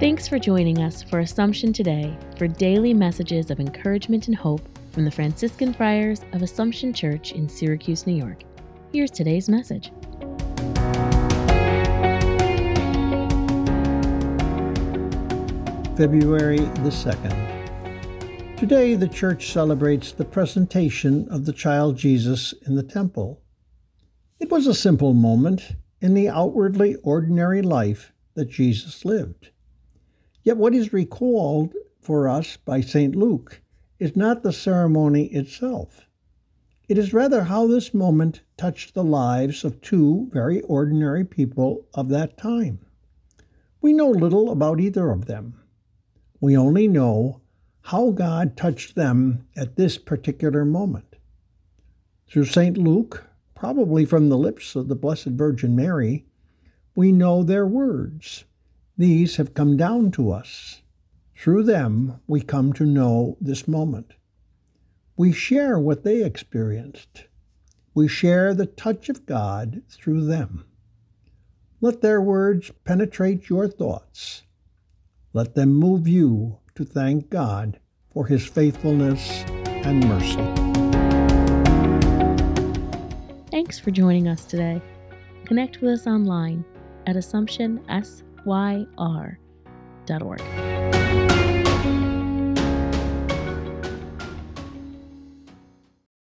for joining us for Assumption Today for daily messages of encouragement and hope from the Franciscan Friars of Assumption Church in Syracuse, New York. Here's today's message. February the 2nd. Today, the church celebrates the presentation of the child Jesus in the temple. It was a simple moment in the outwardly ordinary life that Jesus lived. Yet, what is recalled for us by St. Luke is not the ceremony itself. It is rather how this moment touched the lives of two very ordinary people of that time. We know little about either of them. We only know how God touched them at this particular moment. Through St. Luke, probably from the lips of the Blessed Virgin Mary, we know their words. These have come down to us. Through them, we come to know this moment. We share what they experienced. We share the touch of God through them. Let their words penetrate your thoughts. Let them move you to thank God for his faithfulness and mercy. Thanks for joining us today. Connect with us online at AssumptionSYR.org.